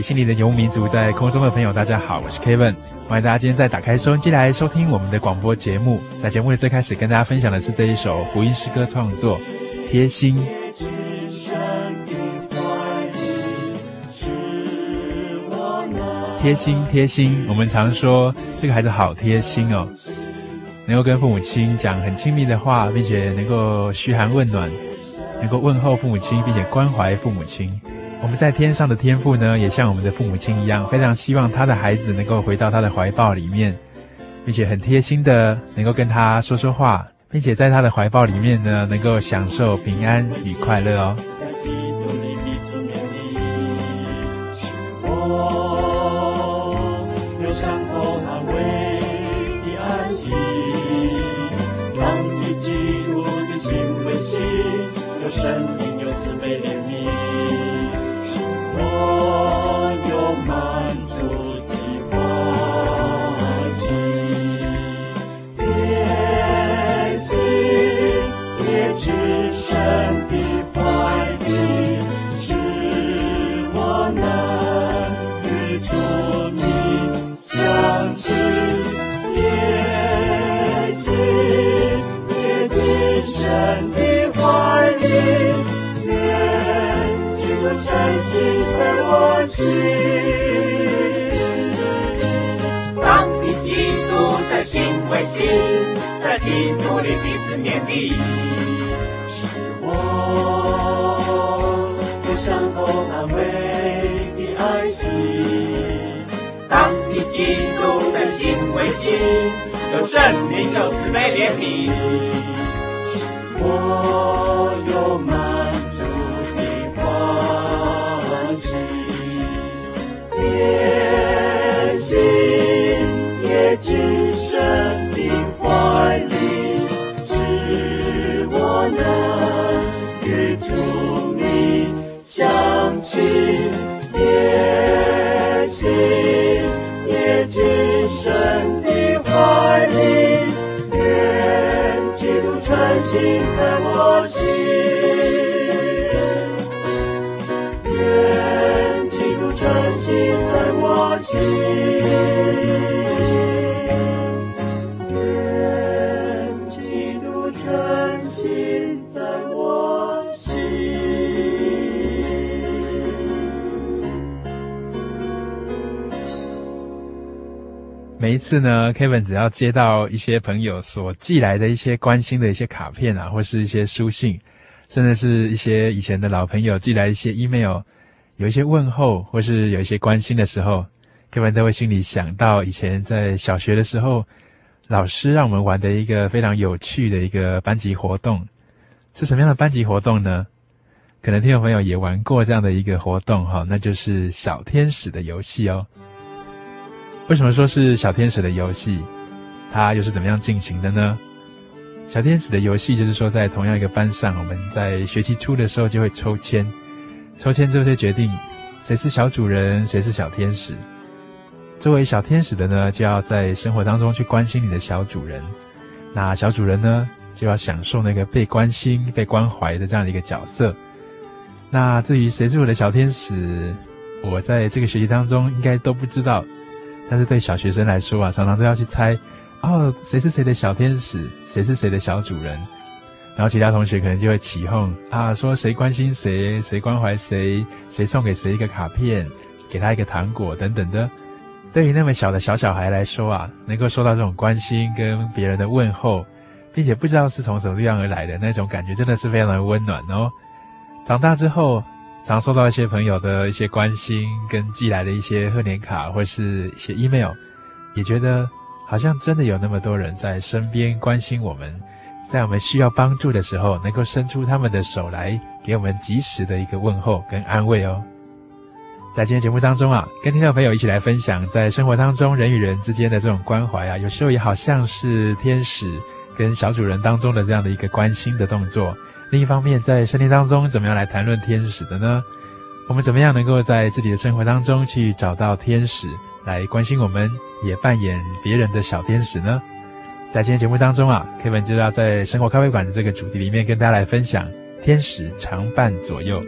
心灵的游牧民族，在空中的朋友，大家好，我是 Kevin，欢迎大家今天再打开收音机来收听我们的广播节目。在节目的最开始，跟大家分享的是这一首福音诗歌创作《贴心》。贴心，贴心，我们常说这个孩子好贴心哦，能够跟父母亲讲很亲密的话，并且能够嘘寒问暖，能够问候父母亲，并且关怀父母亲。我们在天上的天父呢，也像我们的父母亲一样，非常希望他的孩子能够回到他的怀抱里面，并且很贴心的能够跟他说说话，并且在他的怀抱里面呢，能够享受平安与快乐哦。在基督里彼此勉励，是我有相同安慰的爱心。当以基督的心为心，有圣灵，有慈悲怜悯，是我有满足的欢喜。你相亲，贴心也至深的怀里，愿基督传心在我心，每一次呢，Kevin 只要接到一些朋友所寄来的一些关心的一些卡片啊，或是一些书信，甚至是一些以前的老朋友寄来一些 email，有一些问候或是有一些关心的时候，Kevin 都会心里想到以前在小学的时候，老师让我们玩的一个非常有趣的一个班级活动，是什么样的班级活动呢？可能听众朋友也玩过这样的一个活动哈，那就是小天使的游戏哦。为什么说是小天使的游戏？它又是怎么样进行的呢？小天使的游戏就是说，在同样一个班上，我们在学期初的时候就会抽签，抽签之后就决定谁是小主人，谁是小天使。作为小天使的呢，就要在生活当中去关心你的小主人；那小主人呢，就要享受那个被关心、被关怀的这样的一个角色。那至于谁是我的小天使，我在这个学习当中应该都不知道。但是对小学生来说啊，常常都要去猜，哦，谁是谁的小天使，谁是谁的小主人。然后其他同学可能就会起哄啊，说谁关心谁，谁关怀谁，谁送给谁一个卡片，给他一个糖果等等的。对于那么小的小小孩来说啊，能够收到这种关心跟别人的问候，并且不知道是从什么地方而来的那种感觉，真的是非常的温暖哦。长大之后，常收到一些朋友的一些关心跟寄来的一些贺年卡或是一些 email，也觉得好像真的有那么多人在身边关心我们，在我们需要帮助的时候，能够伸出他们的手来给我们及时的一个问候跟安慰哦。在今天节目当中啊，跟听众朋友一起来分享，在生活当中人与人之间的这种关怀啊，有时候也好像是天使跟小主人当中的这样的一个关心的动作。另一方面，在圣经当中，怎么样来谈论天使的呢？我们怎么样能够在自己的生活当中去找到天使来关心我们，也扮演别人的小天使呢？在今天节目当中啊，Kevin 就要在生活咖啡馆的这个主题里面跟大家来分享，天使常伴左右。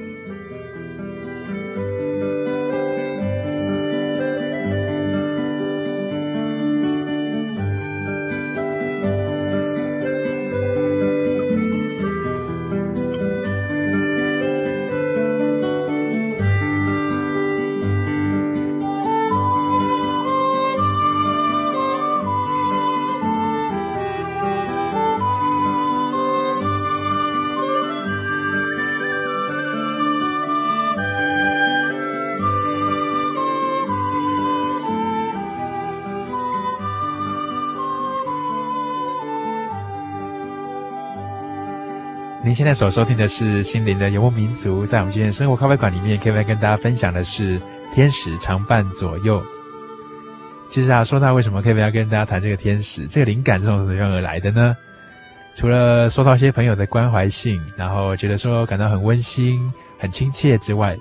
现在所收听的是心灵的游牧民族，在我们今天生活咖啡馆里面，Kevin 跟大家分享的是天使常伴左右。其实啊，说到为什么 Kevin 要跟大家谈这个天使，这个灵感是从什么地方而来的呢？除了收到一些朋友的关怀信，然后觉得说感到很温馨、很亲切之外，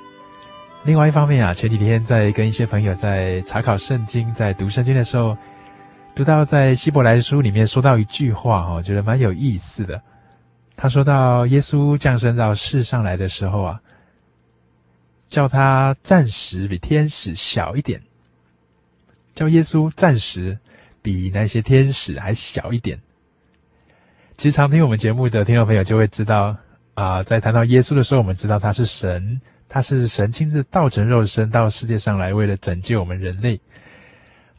另外一方面啊，前几天在跟一些朋友在查考圣经、在读圣经的时候，读到在希伯来书里面说到一句话，哈，觉得蛮有意思的。他说到，耶稣降生到世上来的时候啊，叫他暂时比天使小一点，叫耶稣暂时比那些天使还小一点。其实常听我们节目的听众朋友就会知道啊、在谈到耶稣的时候，我们知道他是神，他是神亲自道成肉身到世界上来，为了拯救我们人类。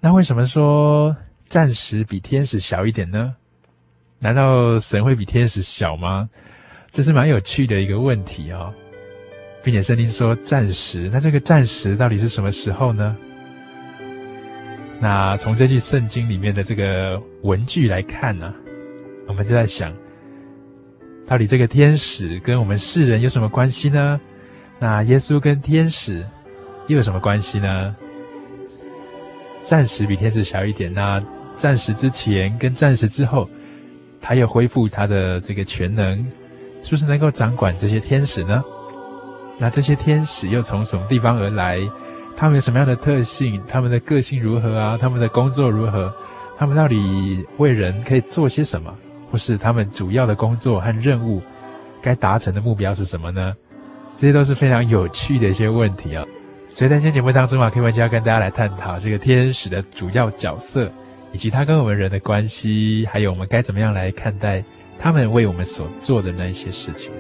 那为什么说暂时比天使小一点呢？难道神会比天使小吗？这是蛮有趣的一个问题哦，并且圣经说暂时，那这个暂时到底是什么时候呢？那从这句圣经里面的这个文句来看呢，我们就在想，到底这个天使跟我们世人有什么关系呢？那耶稣跟天使又有什么关系呢？暂时比天使小一点，那暂时之前跟暂时之后。他又恢复他的这个全能，是不是能够掌管这些天使呢？那这些天使又从什么地方而来？他们有什么样的特性？他们的个性如何啊？他们的工作如何？他们到底为人可以做些什么？或是他们主要的工作和任务该达成的目标是什么呢？这些都是非常有趣的一些问题啊！所以在今天节目当中啊，Kevin 就要跟大家来探讨这个天使的主要角色。以及他跟我们人的关系，还有我们该怎么样来看待他们为我们所做的那一些事情。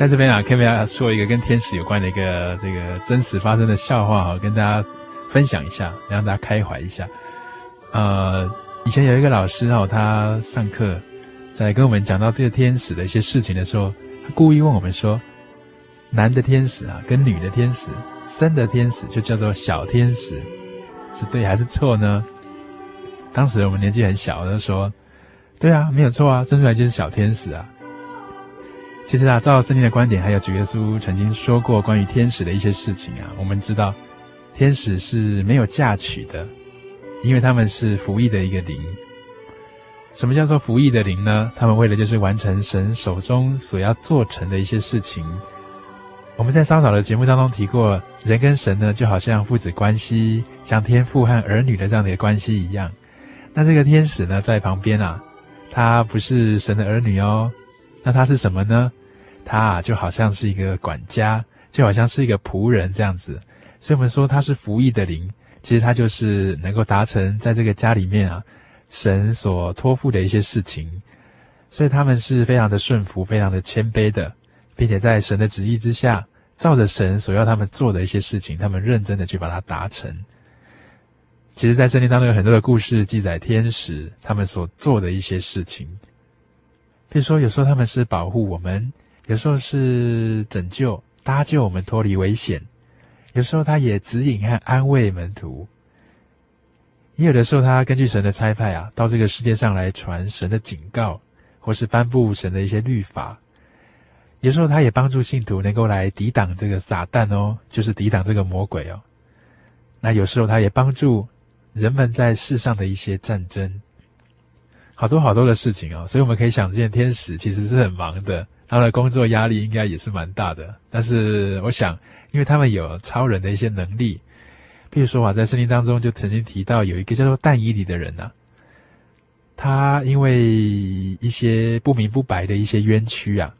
在这边啊，Kimi 要说一个跟天使有关的一个这个真实发生的笑话哈，跟大家分享一下，让大家开怀一下。呃，以前有一个老师哈，他上课在跟我们讲到这个天使的一些事情的时候，他故意问我们说：“男的天使啊，跟女的天使生的天使就叫做小天使，是对还是错呢？当时我们年纪很小，就说：“对啊，没有错啊，生出来就是小天使啊。”其实啊，照圣经的观点，还有主耶稣曾经说过关于天使的一些事情啊，我们知道，天使是没有嫁娶的，因为他们是服役的一个灵。什么叫做服役的灵呢？他们为了就是完成神手中所要做成的一些事情。我们在稍早的节目当中提过，人跟神呢，就好像父子关系，像天父和儿女的这样的一个关系一样。那这个天使呢，在旁边啊，他不是神的儿女哦。那他是什么呢？他啊，就好像是一个管家，就好像是一个仆人这样子。所以我们说他是服役的灵，其实他就是能够达成在这个家里面啊，神所托付的一些事情。所以他们是非常的顺服，非常的谦卑的，并且在神的旨意之下。照着神所要他们做的一些事情，他们认真的去把它达成。其实，在圣经当中有很多的故事记载天使他们所做的一些事情。比如说，有时候他们是保护我们，有时候是拯救、搭救我们脱离危险；有时候他也指引和安慰门徒；也有的时候他根据神的差派啊，到这个世界上来传神的警告，或是颁布神的一些律法。有时候，他也帮助信徒能够来抵挡这个撒旦哦，就是抵挡这个魔鬼哦。那有时候，他也帮助人们在世上的一些战争，好多好多的事情哦。所以我们可以想见，天使其实是很忙的，他们的工作压力应该也是蛮大的。但是，我想，因为他们有超人的一些能力，譬如说啊，在圣经当中就曾经提到有一个叫做但以理的人呐，他因为一些不明不白的一些冤屈啊。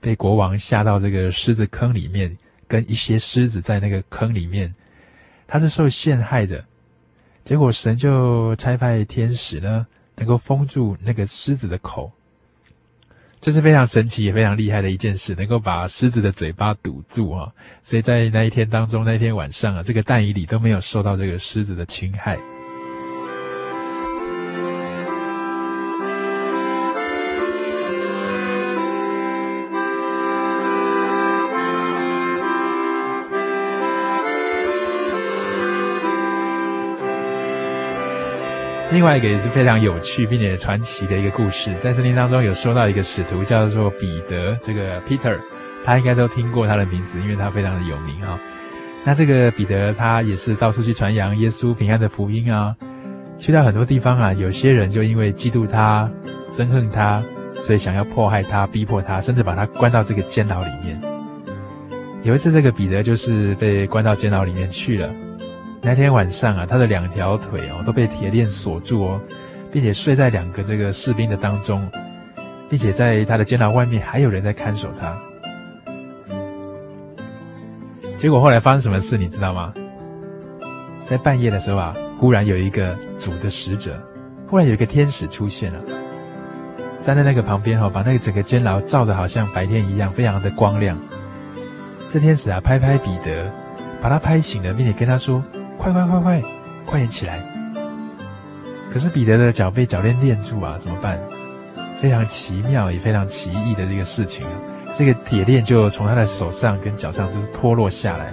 被国王下到这个狮子坑里面，跟一些狮子在那个坑里面，他是受陷害的。结果神就差派天使呢，能够封住那个狮子的口，这是非常神奇也非常厉害的一件事，能够把狮子的嘴巴堵住啊！所以在那一天当中，那一天晚上啊，这个但以里都没有受到这个狮子的侵害。另外一个也是非常有趣并且传奇的一个故事，在圣经当中有说到一个使徒叫做彼得，这个 Peter，他应该都听过他的名字，因为他非常的有名啊。那这个彼得他也是到处去传扬耶稣平安的福音啊，去到很多地方啊，有些人就因为嫉妒他、憎恨他，所以想要迫害他、逼迫他，甚至把他关到这个监牢里面。有一次，这个彼得就是被关到监牢里面去了。那天晚上啊，他的两条腿哦都被铁链锁住哦，并且睡在两个这个士兵的当中，并且在他的监牢外面还有人在看守他。结果后来发生什么事，你知道吗？在半夜的时候啊，忽然有一个主的使者，忽然有一个天使出现了，站在那个旁边哈，把那个整个监牢照得好像白天一样，非常的光亮。这天使啊，拍拍彼得，把他拍醒了，并且跟他说。快快快快，快点起来！可是彼得的脚被脚链链住啊，怎么办？非常奇妙也非常奇异的这个事情，这个铁链就从他的手上跟脚上就脱落下来。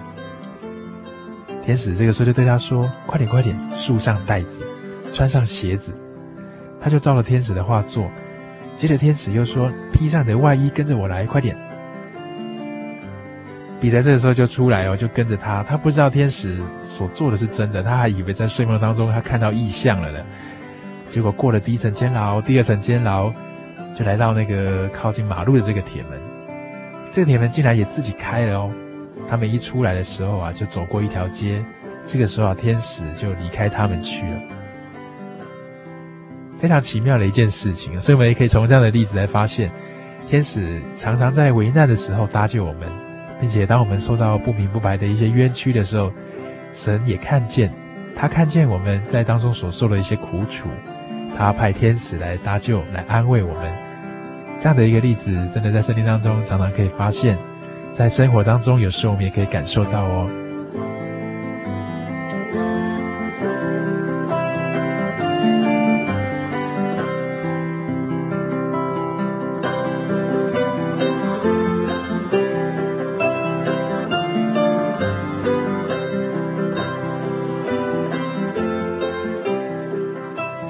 天使这个时候就对他说：“快点快点，束上带子，穿上鞋子。”他就照了天使的话做。接着天使又说：“披上你的外衣，跟着我来，快点。”彼得这个时候就出来哦，就跟着他。他不知道天使所做的是真的，他还以为在睡梦当中他看到异象了呢。结果过了第一层监牢，第二层监牢，就来到那个靠近马路的这个铁门。这个铁门竟然也自己开了哦。他们一出来的时候啊，就走过一条街。这个时候啊，天使就离开他们去了。非常奇妙的一件事情，所以我们也可以从这样的例子来发现，天使常常在危难的时候搭救我们。并且，当我们受到不明不白的一些冤屈的时候，神也看见，他看见我们在当中所受的一些苦楚，他派天使来搭救、来安慰我们。这样的一个例子，真的在圣经当中常常可以发现，在生活当中有时候我们也可以感受到哦。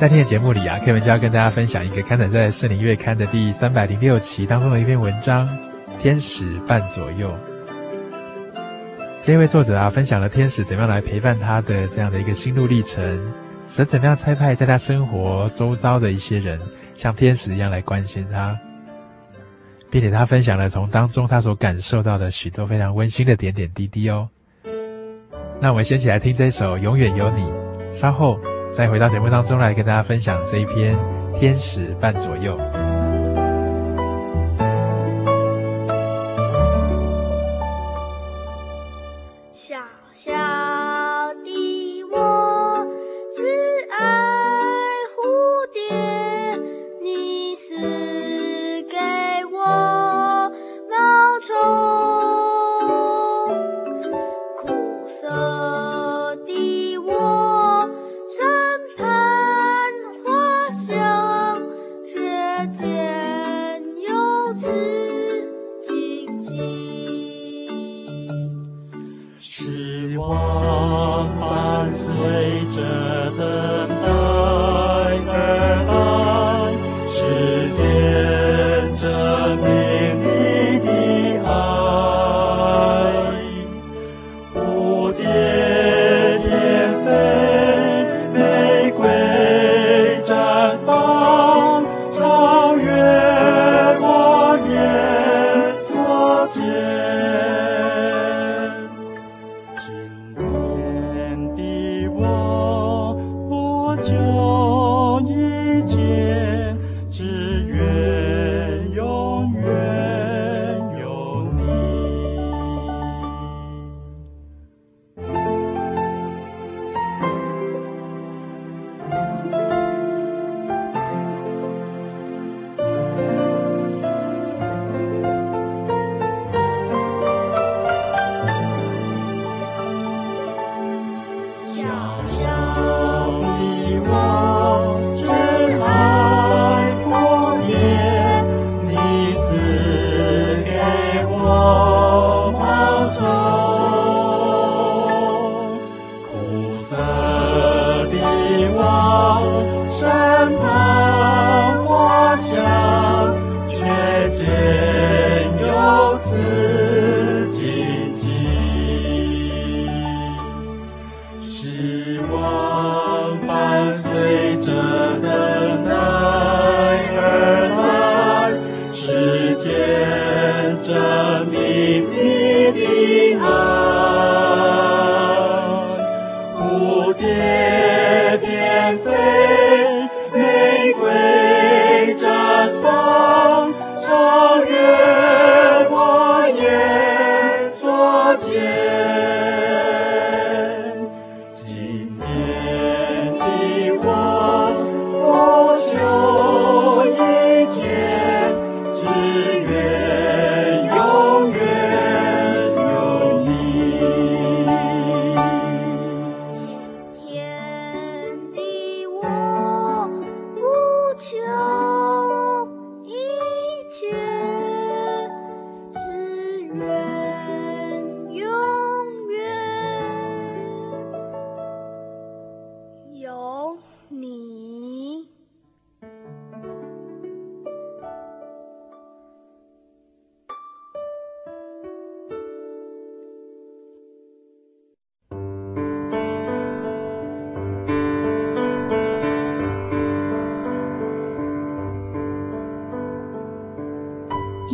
在今天的节目里啊，Kevin 就要跟大家分享一个刊载在《圣灵月刊》的第三百零六期当中的一篇文章《天使伴左右》。这位作者啊，分享了天使怎么样来陪伴他的这样的一个心路历程，神怎么样差派在他生活周遭的一些人，像天使一样来关心他，并且他分享了从当中他所感受到的许多非常温馨的点点滴滴哦。那我们先起来听这首《永远有你》，稍后再回到节目当中来跟大家分享这一篇《天使伴左右》。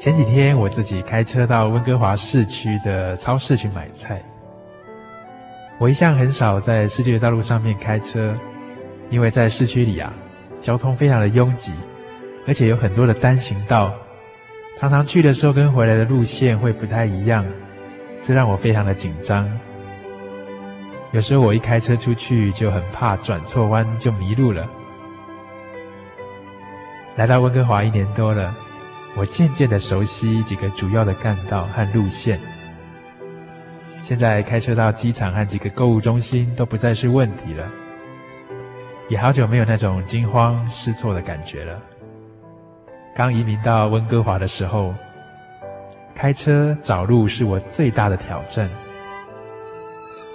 前几天我自己开车到温哥华市区的超市去买菜。我一向很少在市区的道路上面开车，因为在市区里啊，交通非常的拥挤，而且有很多的单行道，常常去的时候跟回来的路线会不太一样，这让我非常的紧张。有时候我一开车出去就很怕转错弯就迷路了。来到温哥华一年多了。我渐渐的熟悉几个主要的干道和路线，现在开车到机场和几个购物中心都不再是问题了，也好久没有那种惊慌失措的感觉了。刚移民到温哥华的时候，开车找路是我最大的挑战，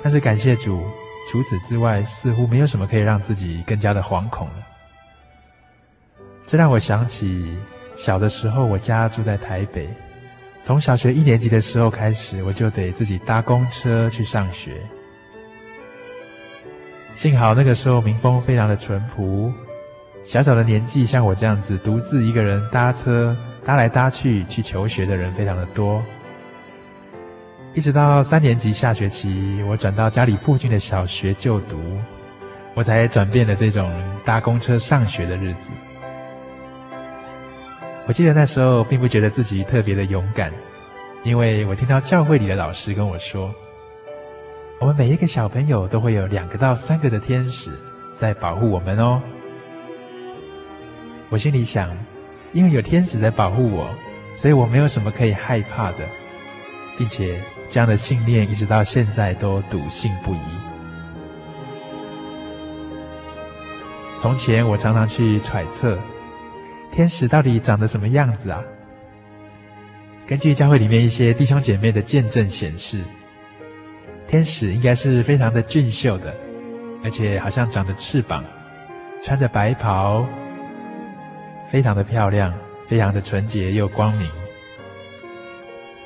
但是感谢主，除此之外似乎没有什么可以让自己更加的惶恐了。这让我想起。小的时候，我家住在台北。从小学一年级的时候开始，我就得自己搭公车去上学。幸好那个时候民风非常的淳朴，小小的年纪像我这样子独自一个人搭车搭来搭去去求学的人非常的多。一直到三年级下学期，我转到家里附近的小学就读，我才转变了这种搭公车上学的日子。我记得那时候并不觉得自己特别的勇敢，因为我听到教会里的老师跟我说，我们每一个小朋友都会有两个到三个的天使在保护我们哦。我心里想，因为有天使在保护我，所以我没有什么可以害怕的，并且这样的信念一直到现在都笃信不疑。从前我常常去揣测。天使到底长得什么样子啊？根据教会里面一些弟兄姐妹的见证显示，天使应该是非常的俊秀的，而且好像长着翅膀，穿着白袍，非常的漂亮，非常的纯洁又光明。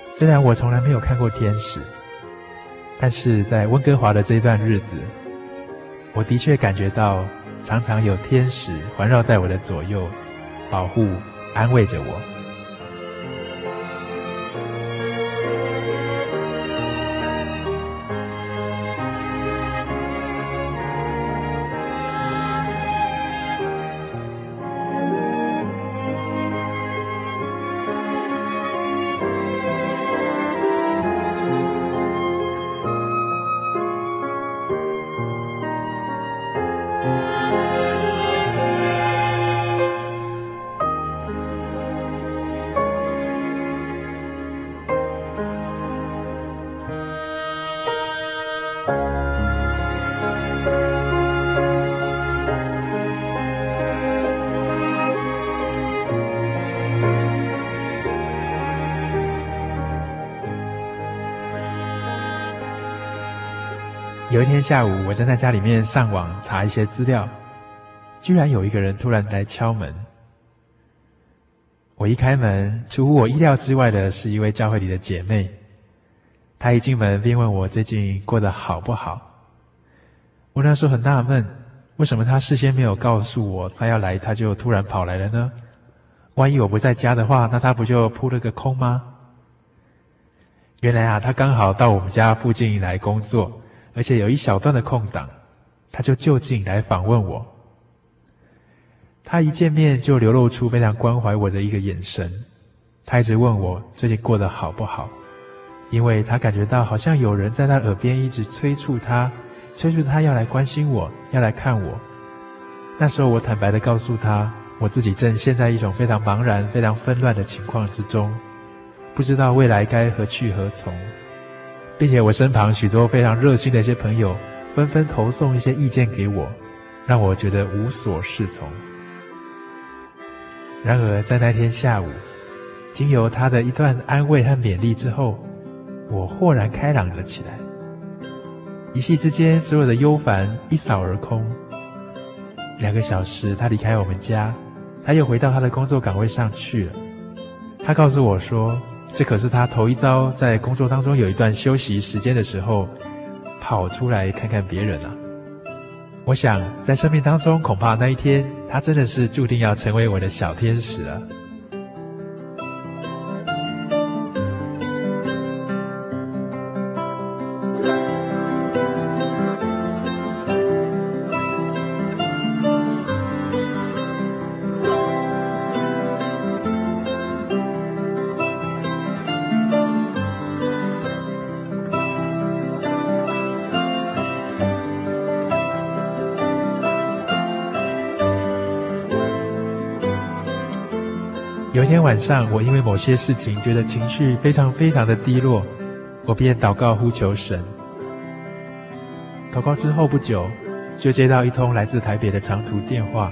虽然我从来没有看过天使，但是在温哥华的这段日子，我的确感觉到常常有天使环绕在我的左右。保护、安慰着我。天下午，我正在家里面上网查一些资料，居然有一个人突然来敲门。我一开门，出乎我意料之外的是一位教会里的姐妹。她一进门便问我最近过得好不好。我那时候很纳闷，为什么她事先没有告诉我她要来，她就突然跑来了呢？万一我不在家的话，那她不就扑了个空吗？原来啊，她刚好到我们家附近来工作。而且有一小段的空档，他就就近来访问我。他一见面就流露出非常关怀我的一个眼神，他一直问我最近过得好不好，因为他感觉到好像有人在他耳边一直催促他，催促他要来关心我，要来看我。那时候我坦白的告诉他，我自己正陷在一种非常茫然、非常纷乱的情况之中，不知道未来该何去何从。并且我身旁许多非常热心的一些朋友，纷纷投送一些意见给我，让我觉得无所适从。然而在那天下午，经由他的一段安慰和勉励之后，我豁然开朗了起来。一夕之间，所有的忧烦一扫而空。两个小时，他离开我们家，他又回到他的工作岗位上去了。他告诉我说。这可是他头一遭在工作当中有一段休息时间的时候，跑出来看看别人啊。我想在生命当中，恐怕那一天他真的是注定要成为我的小天使了。有一天晚上，我因为某些事情觉得情绪非常非常的低落，我便祷告呼求神。祷告之后不久，就接到一通来自台北的长途电话，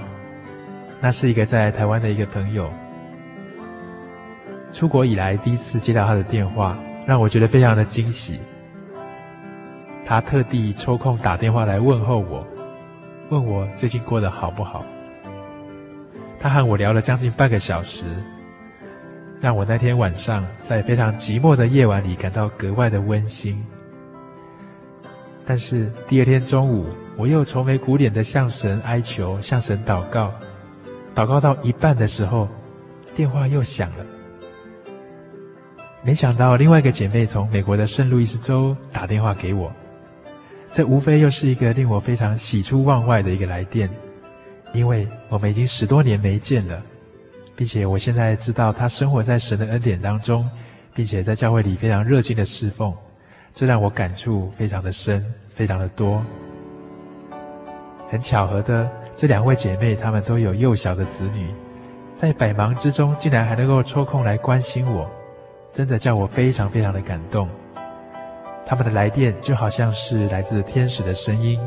那是一个在台湾的一个朋友。出国以来第一次接到他的电话，让我觉得非常的惊喜。他特地抽空打电话来问候我，问我最近过得好不好。他和我聊了将近半个小时，让我那天晚上在非常寂寞的夜晚里感到格外的温馨。但是第二天中午，我又愁眉苦脸的向神哀求，向神祷告，祷告到一半的时候，电话又响了。没想到另外一个姐妹从美国的圣路易斯州打电话给我，这无非又是一个令我非常喜出望外的一个来电。因为我们已经十多年没见了，并且我现在知道他生活在神的恩典当中，并且在教会里非常热心的侍奉，这让我感触非常的深，非常的多。很巧合的，这两位姐妹她们都有幼小的子女，在百忙之中竟然还能够抽空来关心我，真的叫我非常非常的感动。他们的来电就好像是来自天使的声音。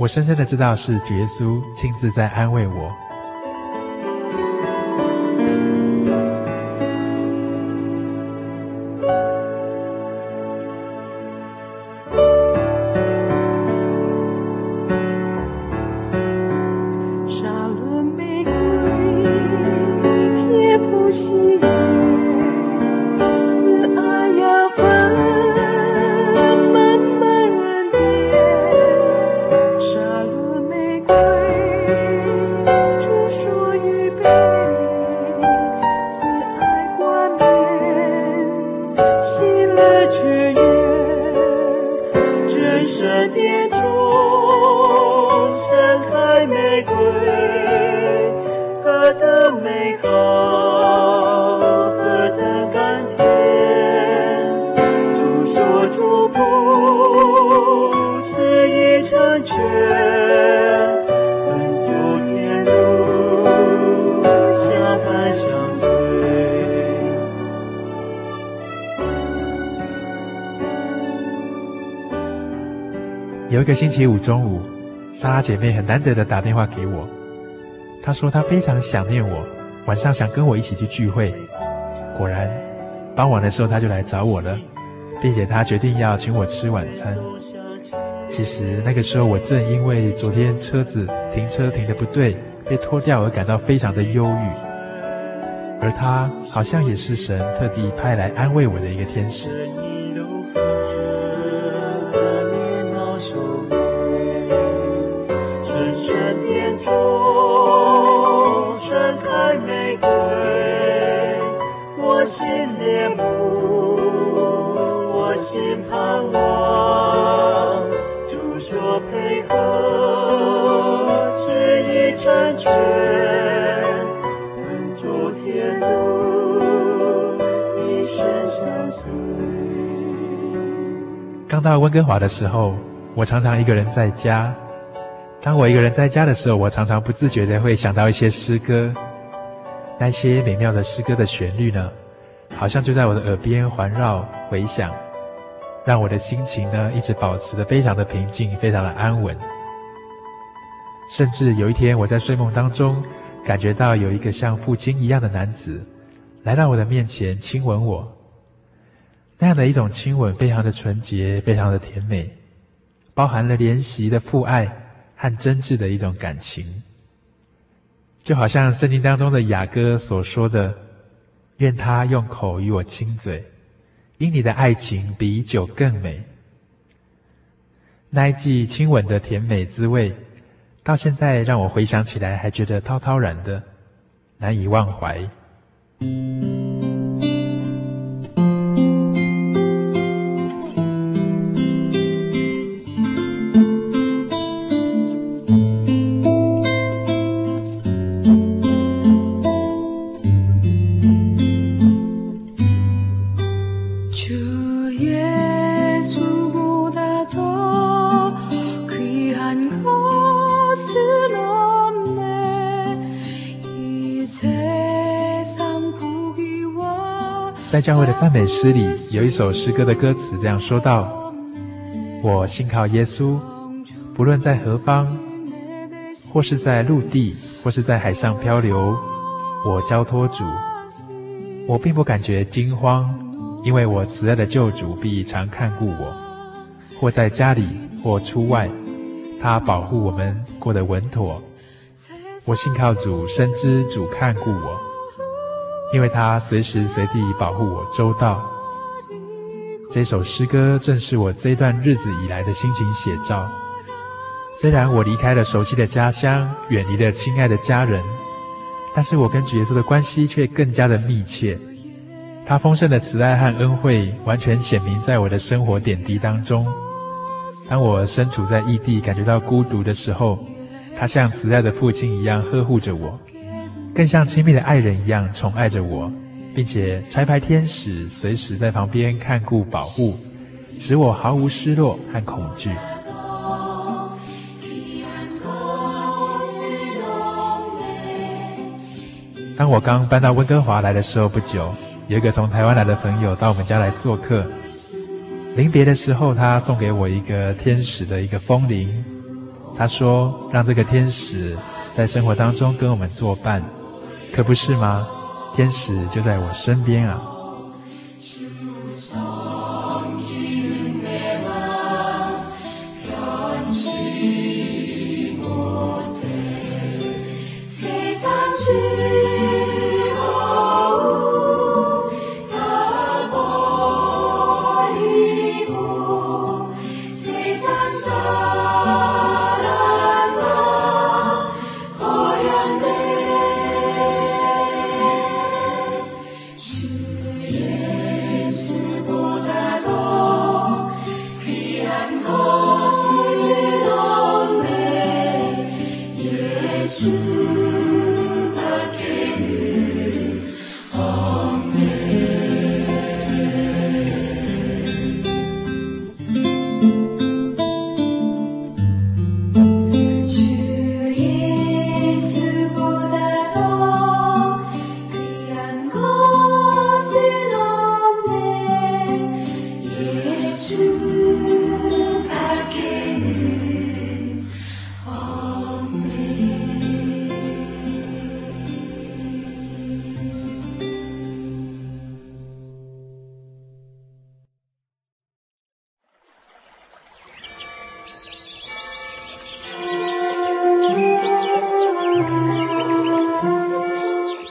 我深深的知道是主耶稣亲自在安慰我。星期五中午，莎拉姐妹很难得的打电话给我，她说她非常想念我，晚上想跟我一起去聚会。果然，傍晚的时候她就来找我了，并且她决定要请我吃晚餐。其实那个时候我正因为昨天车子停车停得不对，被拖掉而感到非常的忧郁，而她好像也是神特地派来安慰我的一个天使。到温哥华的时候，我常常一个人在家。当我一个人在家的时候，我常常不自觉的会想到一些诗歌，那些美妙的诗歌的旋律呢，好像就在我的耳边环绕回响，让我的心情呢一直保持的非常的平静，非常的安稳。甚至有一天，我在睡梦当中，感觉到有一个像父亲一样的男子来到我的面前亲吻我，那样的一种亲吻非常的纯洁，非常的甜美，包含了怜惜的父爱和真挚的一种感情，就好像圣经当中的雅歌所说的。愿他用口与我亲嘴，因你的爱情比酒更美。那一记亲吻的甜美滋味，到现在让我回想起来还觉得滔滔然的，难以忘怀。在教会的赞美诗里，有一首诗歌的歌词这样说道：“我信靠耶稣，不论在何方，或是在陆地，或是在海上漂流，我交托主。我并不感觉惊慌，因为我慈爱的救主必常看顾我。或在家里，或出外，他保护我们过得稳妥。我信靠主，深知主看顾我。”因为他随时随地保护我周到，这首诗歌正是我这段日子以来的心情写照。虽然我离开了熟悉的家乡，远离了亲爱的家人，但是我跟主耶稣的关系却更加的密切。他丰盛的慈爱和恩惠完全显明在我的生活点滴当中。当我身处在异地，感觉到孤独的时候，他像慈爱的父亲一样呵护着我。更像亲密的爱人一样宠爱着我，并且拆牌天使随时在旁边看顾保护，使我毫无失落和恐惧。当我刚搬到温哥华来的时候不久，有一个从台湾来的朋友到我们家来做客。临别的时候，他送给我一个天使的一个风铃，他说：“让这个天使在生活当中跟我们作伴。”可不是吗？天使就在我身边啊。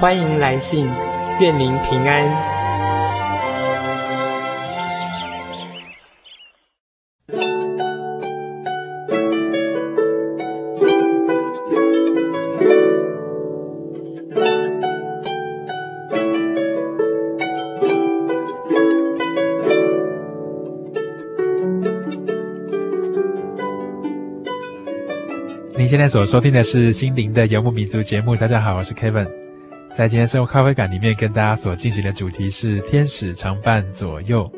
欢迎来信，愿您平安。您现在所收听的是《心灵的游牧民族》节目。大家好，我是 Kevin。在今天生活咖啡馆里面，跟大家所进行的主题是“天使常伴左右”。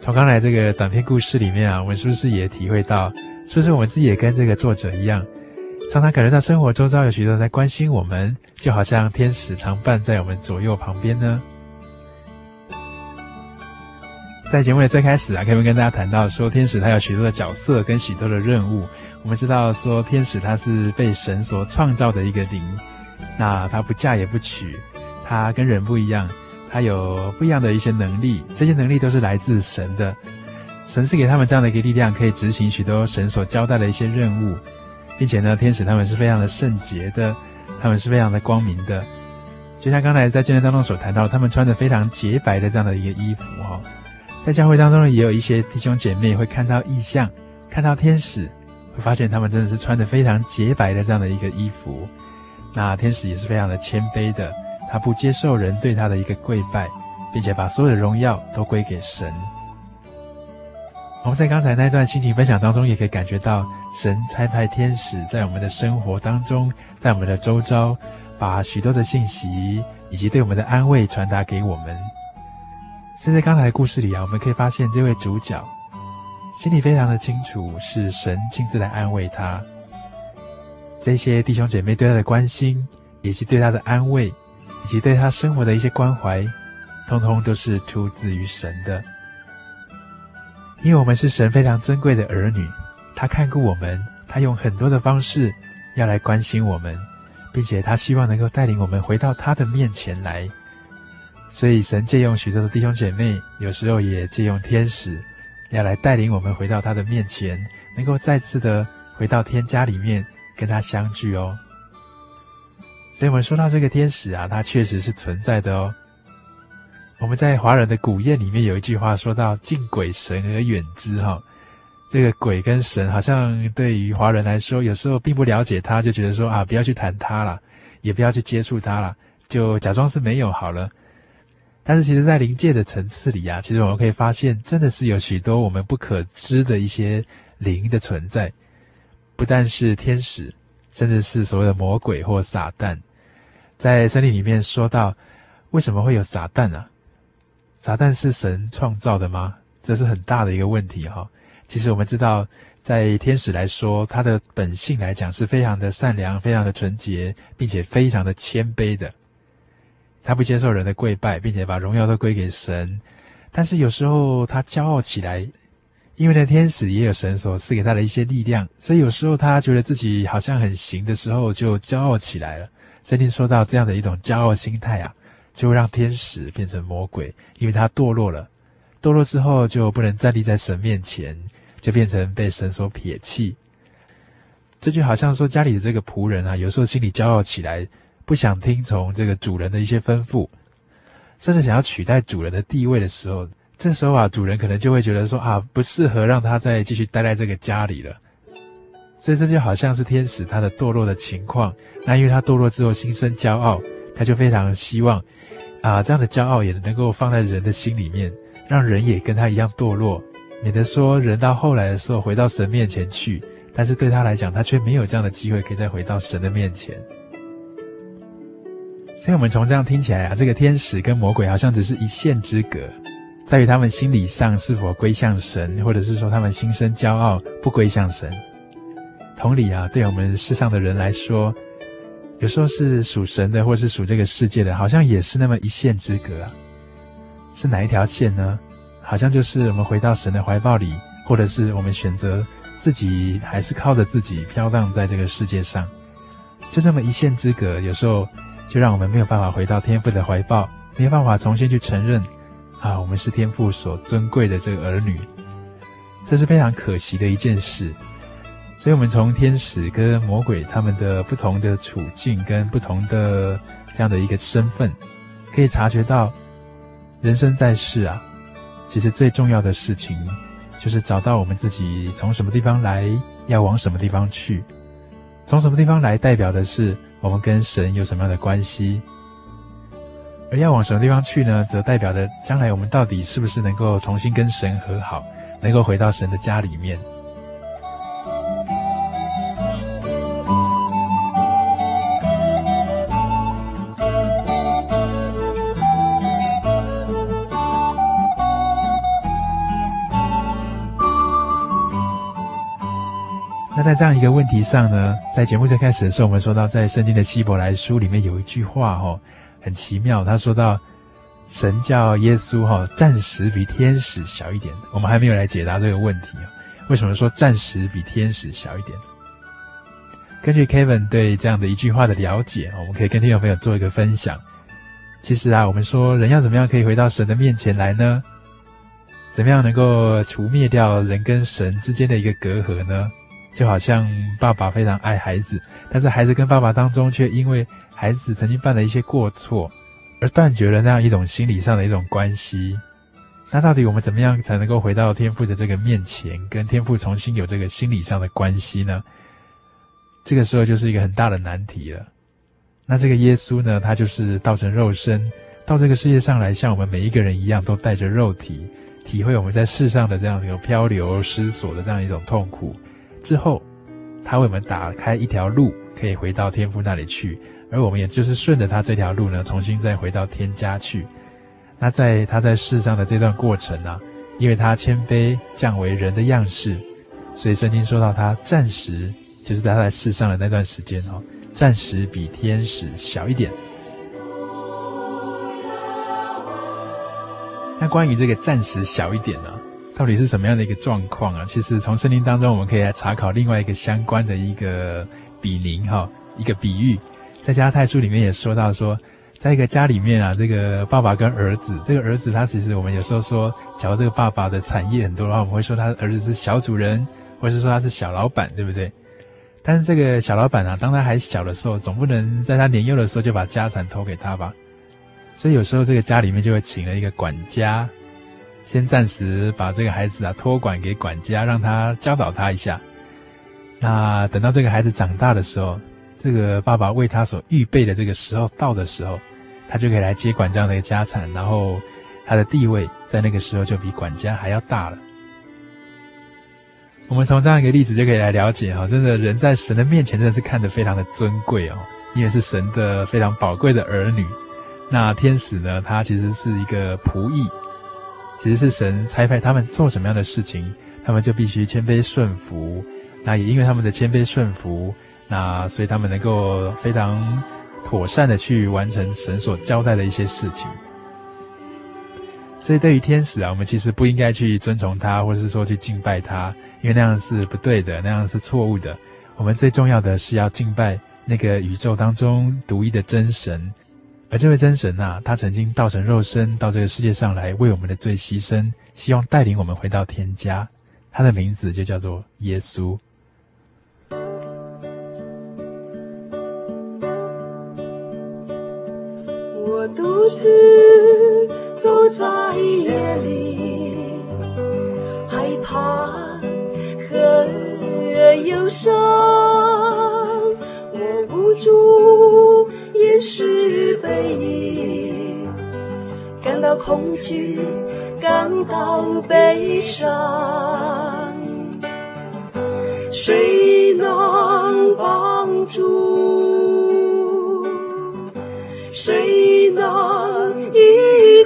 从刚才这个短篇故事里面啊，我们是不是也体会到，是不是我们自己也跟这个作者一样，常常感觉到生活周遭有许多人在关心我们，就好像天使常伴在我们左右旁边呢？在节目的最开始啊，可以跟大家谈到说，天使他有许多的角色跟许多的任务。我们知道说，天使他是被神所创造的一个灵。那他不嫁也不娶，他跟人不一样，他有不一样的一些能力，这些能力都是来自神的。神赐给他们这样的一个力量，可以执行许多神所交代的一些任务，并且呢，天使他们是非常的圣洁的，他们是非常的光明的。就像刚才在见证当中所谈到，他们穿着非常洁白的这样的一个衣服哈，在教会当中呢，也有一些弟兄姐妹会看到异象，看到天使，会发现他们真的是穿着非常洁白的这样的一个衣服。那天使也是非常的谦卑的，他不接受人对他的一个跪拜，并且把所有的荣耀都归给神。我们在刚才那段心情分享当中，也可以感觉到神差派天使在我们的生活当中，在我们的周遭，把许多的信息以及对我们的安慰传达给我们。所以在刚才的故事里啊，我们可以发现这位主角心里非常的清楚，是神亲自来安慰他。这些弟兄姐妹对他的关心，以及对他的安慰，以及对他生活的一些关怀，通通都是出自于神的。因为我们是神非常珍贵的儿女，他看顾我们，他用很多的方式要来关心我们，并且他希望能够带领我们回到他的面前来。所以神借用许多的弟兄姐妹，有时候也借用天使，要来带领我们回到他的面前，能够再次的回到天家里面跟他相聚哦。所以，我们说到这个天使啊，它确实是存在的哦。我们在华人的古谚里面有一句话说到“敬鬼神而远之”哈，这个鬼跟神好像对于华人来说，有时候并不了解他，就觉得说啊，不要去谈他了，也不要去接触他了，就假装是没有好了。但是，其实，在灵界的层次里啊，其实我们可以发现，真的是有许多我们不可知的一些灵的存在，不但是天使。甚至是所谓的魔鬼或撒旦，在圣经里面说到，为什么会有撒旦啊？撒旦是神创造的吗？这是很大的一个问题哈。其实我们知道，在天使来说，他的本性来讲是非常的善良、非常的纯洁，并且非常的谦卑的。他不接受人的跪拜，并且把荣耀都归给神。但是有时候他骄傲起来。因为呢，天使也有神所赐给他的一些力量，所以有时候他觉得自己好像很行的时候，就骄傲起来了。圣经说到这样的一种骄傲心态啊，就会让天使变成魔鬼，因为他堕落了。堕落之后就不能站立在神面前，就变成被神所撇弃。这就好像说家里的这个仆人啊，有时候心里骄傲起来，不想听从这个主人的一些吩咐，甚至想要取代主人的地位的时候。这时候啊，主人可能就会觉得说啊，不适合让他再继续待在这个家里了。所以这就好像是天使他的堕落的情况。那因为他堕落之后心生骄傲，他就非常希望啊，这样的骄傲也能够放在人的心里面，让人也跟他一样堕落，免得说人到后来的时候回到神面前去，但是对他来讲，他却没有这样的机会可以再回到神的面前。所以我们从这样听起来啊，这个天使跟魔鬼好像只是一线之隔。在于他们心理上是否归向神，或者是说他们心生骄傲不归向神。同理啊，对我们世上的人来说，有时候是属神的，或是属这个世界的，好像也是那么一线之隔啊。是哪一条线呢？好像就是我们回到神的怀抱里，或者是我们选择自己，还是靠着自己飘荡在这个世界上，就这么一线之隔。有时候就让我们没有办法回到天父的怀抱，没有办法重新去承认。啊，我们是天父所尊贵的这个儿女，这是非常可惜的一件事。所以，我们从天使跟魔鬼他们的不同的处境跟不同的这样的一个身份，可以察觉到，人生在世啊，其实最重要的事情，就是找到我们自己从什么地方来，要往什么地方去。从什么地方来，代表的是我们跟神有什么样的关系。而要往什么地方去呢？则代表着将来我们到底是不是能够重新跟神和好，能够回到神的家里面。那在这样一个问题上呢，在节目最开始的时候，我们说到在圣经的希伯来书里面有一句话，哦，很奇妙，他说到，神叫耶稣哈，暂时比天使小一点。我们还没有来解答这个问题啊，为什么说暂时比天使小一点？根据 Kevin 对这样的一句话的了解，我们可以跟听众朋友做一个分享。其实啊，我们说人要怎么样可以回到神的面前来呢？怎么样能够除灭掉人跟神之间的一个隔阂呢？就好像爸爸非常爱孩子，但是孩子跟爸爸当中却因为孩子曾经犯了一些过错，而断绝了那样一种心理上的一种关系。那到底我们怎么样才能够回到天父的这个面前，跟天父重新有这个心理上的关系呢？这个时候就是一个很大的难题了。那这个耶稣呢，他就是道成肉身，到这个世界上来，像我们每一个人一样，都带着肉体，体会我们在世上的这样一个漂流失所的这样一种痛苦。之后，他为我们打开一条路，可以回到天父那里去，而我们也就是顺着他这条路呢，重新再回到天家去。那在他在世上的这段过程呢、因为他谦卑降为人的样式，所以圣经说到他暂时就是他在世上的那段时间哦，暂时比天使小一点。那关于这个暂时小一点呢、到底是什么样的一个状况啊？其实从圣经当中，我们可以来查考另外一个相关的一个比邻哈，一个比喻，在加拉太书里面也说到说，在一个家里面啊，这个爸爸跟儿子，这个儿子他其实我们有时候说，假如这个爸爸的产业很多的话，我们会说他儿子是小主人，或是说他是小老板，对不对？但是这个小老板啊，当他还小的时候，总不能在他年幼的时候就把家产托给他吧？所以有时候这个家里面就会请了一个管家，先暂时把这个孩子啊托管给管家，让他教导他一下。那等到这个孩子长大的时候，这个爸爸为他所预备的这个时候到的时候，他就可以来接管这样的一个家产，然后他的地位在那个时候就比管家还要大了。我们从这样一个例子就可以来了解哈，真的人在神的面前真的是看得非常的尊贵哦，因为是神的非常宝贵的儿女。那天使呢？他其实是一个仆役，其实是神差派他们做什么样的事情，他们就必须谦卑顺服。那也因为他们的谦卑顺服，那所以他们能够非常妥善的去完成神所交代的一些事情。所以对于天使啊，我们其实不应该去尊崇他，或是说去敬拜他，因为那样是不对的，那样是错误的。我们最重要的是要敬拜那个宇宙当中独一的真神。而这位真神啊，他曾经道成肉身到这个世界上来，为我们的罪牺牲，希望带领我们回到天家。他的名字就叫做耶稣。独自走在夜里，害怕和忧伤，我无助。掩饰背影，感到恐惧，感到悲伤。谁能帮助？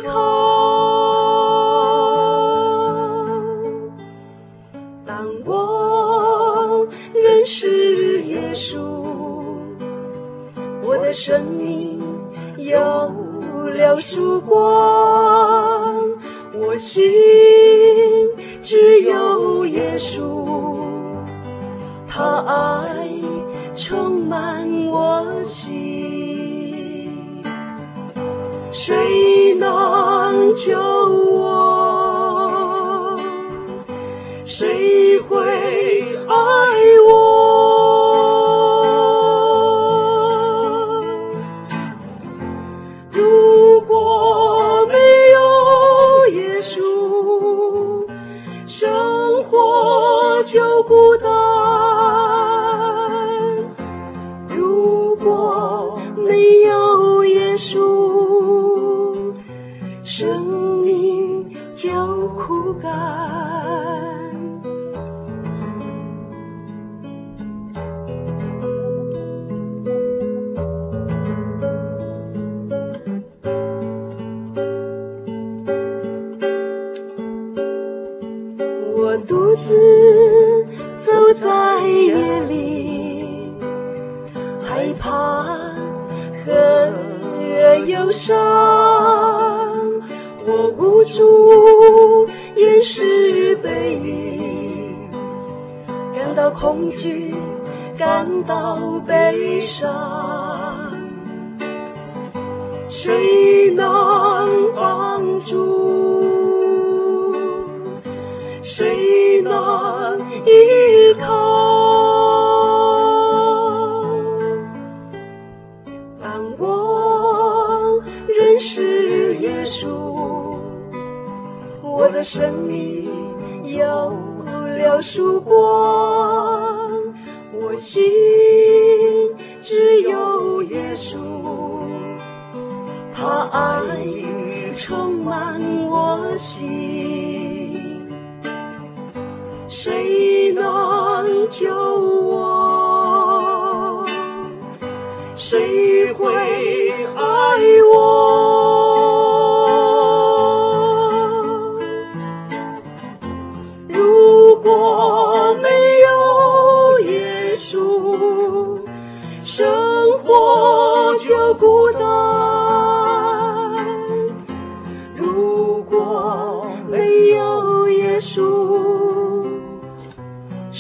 靠？当我认识耶稣。我的生命有了曙光，我心只有耶稣，他爱充满我心，谁难救我，谁会爱我？如果没有耶稣，生活就孤单。jugar.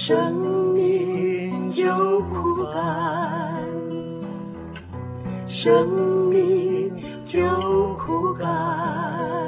生命就枯干，生命就枯干。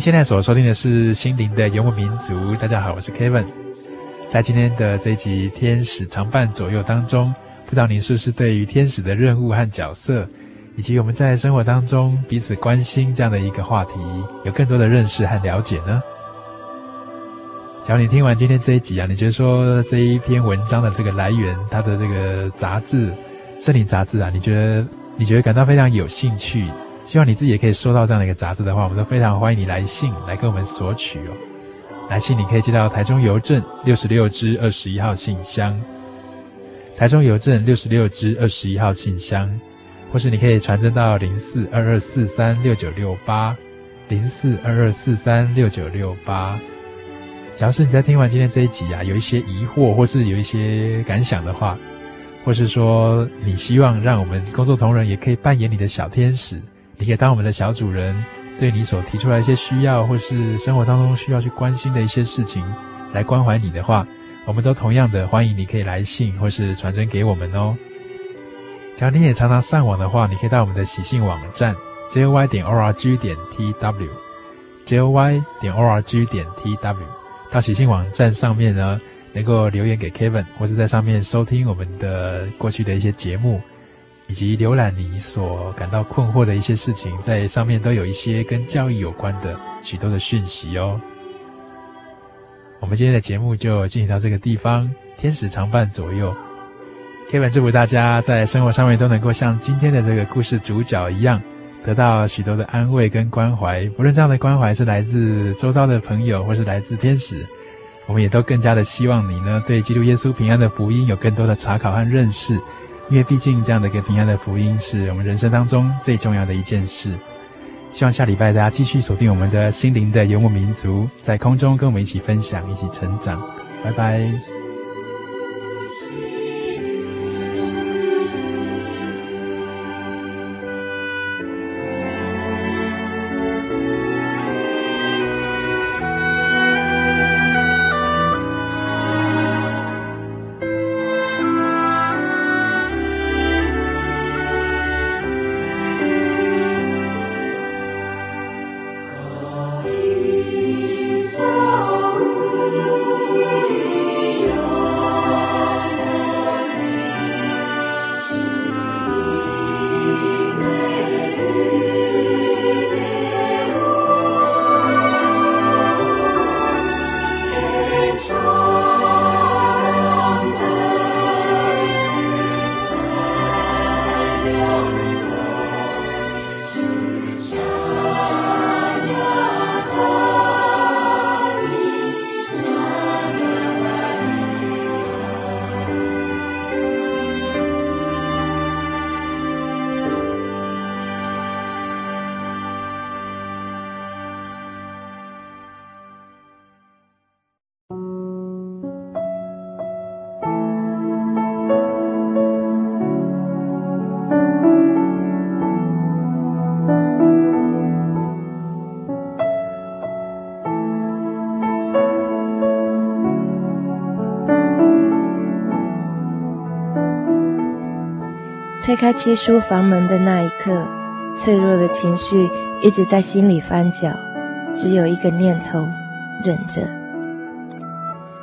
现在所收听的是《心灵的游牧民族》。大家好，我是 Kevin。在今天的这一集《天使常伴左右》当中，不知道您是不是对于天使的任务和角色，以及我们在生活当中彼此关心这样的一个话题，有更多的认识和了解呢？假如你听完今天这一集啊，你觉得说这一篇文章的这个来源，它的这个杂志《圣灵杂志》啊，你觉得你觉得感到非常有兴趣？希望你自己也可以收到这样的一个杂志的话，我们都非常欢迎你来信来跟我们索取哦。来信你可以寄到台中邮政六十六支二十一号信箱，台中邮政六十六支二十一号信箱，或是你可以传真到零四二二四三六九六八零四二二四三六九六八。假如是你在听完今天这一集啊，有一些疑惑或是有一些感想的话，或是说你希望让我们工作同仁也可以扮演你的小天使。你可以当我们的小主人，对你所提出来一些需要，或是生活当中需要去关心的一些事情，来关怀你的话，我们都同样的欢迎你可以来信或是传真给我们哦。假如你也常常上网的话，你可以到我们的喜信网站 joy 点 org 点 tw，joy 点 org 点 tw，到喜信网站上面呢，能够留言给 Kevin，或是在上面收听我们的过去的一些节目。以及浏览你所感到困惑的一些事情，在上面都有一些跟教育有关的许多的讯息哦。我们今天的节目就进行到这个地方，天使常伴左右。Kevin 祝福大家在生活上面都能够像今天的这个故事主角一样，得到许多的安慰跟关怀。不论这样的关怀是来自周遭的朋友，或是来自天使，我们也都更加的希望你呢，对基督耶稣平安的福音有更多的查考和认识。因为毕竟这样的一个平安的福音是我们人生当中最重要的一件事。希望下礼拜大家继续锁定我们的心灵的游牧民族，在空中跟我们一起分享，一起成长。拜拜。推开七叔房门的那一刻，脆弱的情绪一直在心里翻搅，只有一个念头：忍着。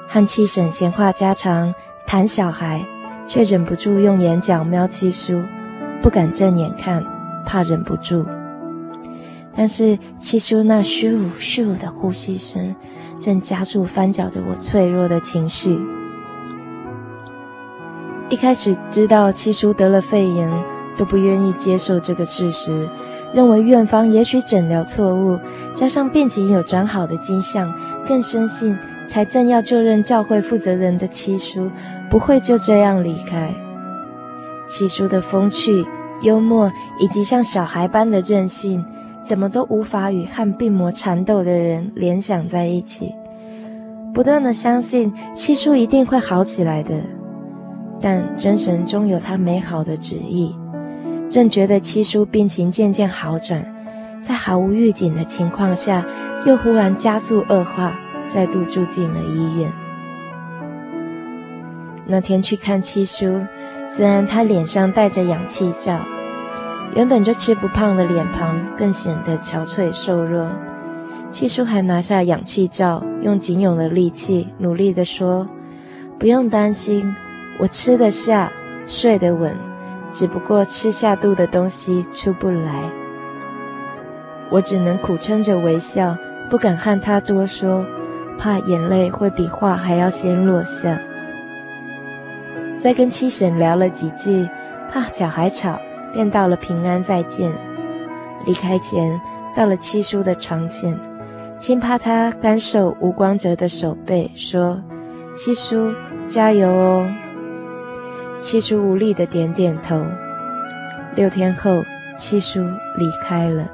和七婶闲话家常，谈小孩，却忍不住用眼角瞄七叔，不敢正眼看，怕忍不住。但是七叔那咻咻的呼吸声，正加速翻搅着我脆弱的情绪。一开始知道七叔得了肺炎，都不愿意接受这个事实，认为院方也许诊疗错误，加上病情有转好的迹象，更深信才正要就任教会负责人的七叔不会就这样离开。七叔的风趣、幽默以及像小孩般的任性。怎么都无法与和病魔缠斗的人联想在一起，不断的相信七叔一定会好起来的，但真神终有他美好的旨意。正觉得七叔病情渐渐好转，在毫无预警的情况下，又忽然加速恶化，再度住进了医院。那天去看七叔，虽然他脸上带着氧气罩。原本就吃不胖的脸庞更显得憔悴瘦弱。七叔还拿下氧气罩，用仅有的力气努力地说：“不用担心，我吃得下，睡得稳，只不过吃下肚的东西出不来。”我只能苦撑着微笑，不敢和他多说，怕眼泪会比话还要先落下。再跟七婶聊了几句，怕小孩吵。便道了平安再见，离开前到了七叔的床前，轻拍他干瘦无光泽的手背，说：“七叔加油哦。”七叔无力的点点头。六天后，七叔离开了。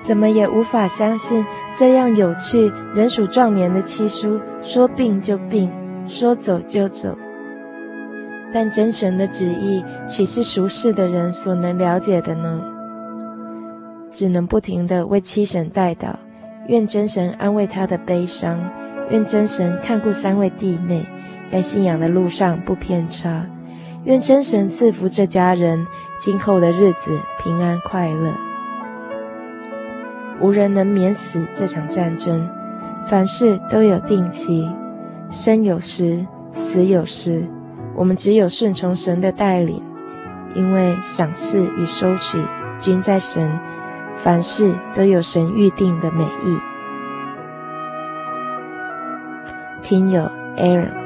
怎么也无法相信，这样有趣、仍属壮年的七叔，说病就病，说走就走。但真神的旨意岂是俗世的人所能了解的呢？只能不停地为七婶代祷，愿真神安慰他的悲伤，愿真神看顾三位弟妹，在信仰的路上不偏差，愿真神赐福这家人，今后的日子平安快乐。无人能免死这场战争，凡事都有定期，生有时，死有时。我们只有顺从神的带领，因为赏赐与收取均在神，凡事都有神预定的美意。听友 Aaron。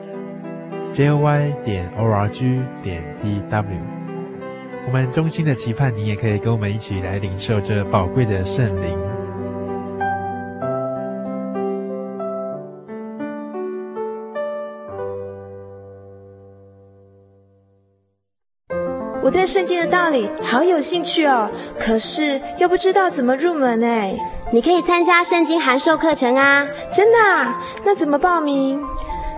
：joy 点 org 点 tw。我们衷心的期盼你也可以跟我们一起来领受这宝贵的圣灵。我对圣经的道理好有兴趣哦，可是又不知道怎么入门哎。你可以参加圣经函授课程啊！真的啊？那怎么报名？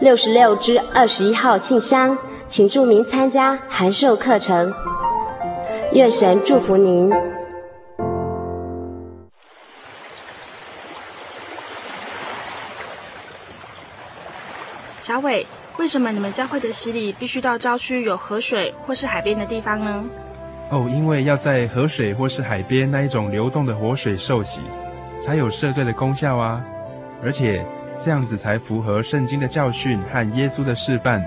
六十六支二十一号信箱，请注明参加函授课程。愿神祝福您。小伟，为什么你们教会的洗礼必须到郊区有河水或是海边的地方呢？哦，因为要在河水或是海边那一种流动的活水受洗，才有赦罪的功效啊！而且这样子才符合圣经的教训和耶稣的示范。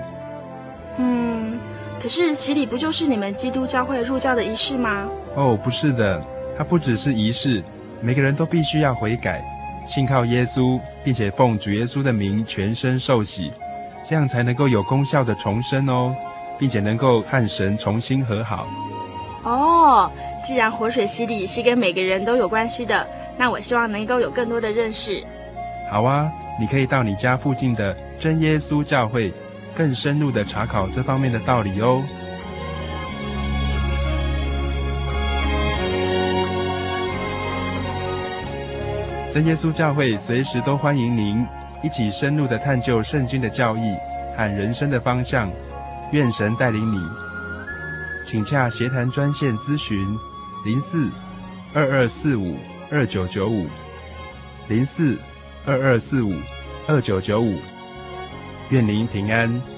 嗯，可是洗礼不就是你们基督教会入教的仪式吗？哦，不是的，它不只是仪式，每个人都必须要悔改，信靠耶稣，并且奉主耶稣的名全身受洗，这样才能够有功效的重生哦，并且能够和神重新和好。哦，既然活水洗礼是跟每个人都有关系的，那我希望能够有更多的认识。好啊，你可以到你家附近的真耶稣教会，更深入的查考这方面的道理哦。真耶稣教会随时都欢迎您一起深入的探究圣经的教义和人生的方向，愿神带领你。请洽协谈专线咨询：零四二二四五二九九五，零四二二四五二九九五。愿您平安。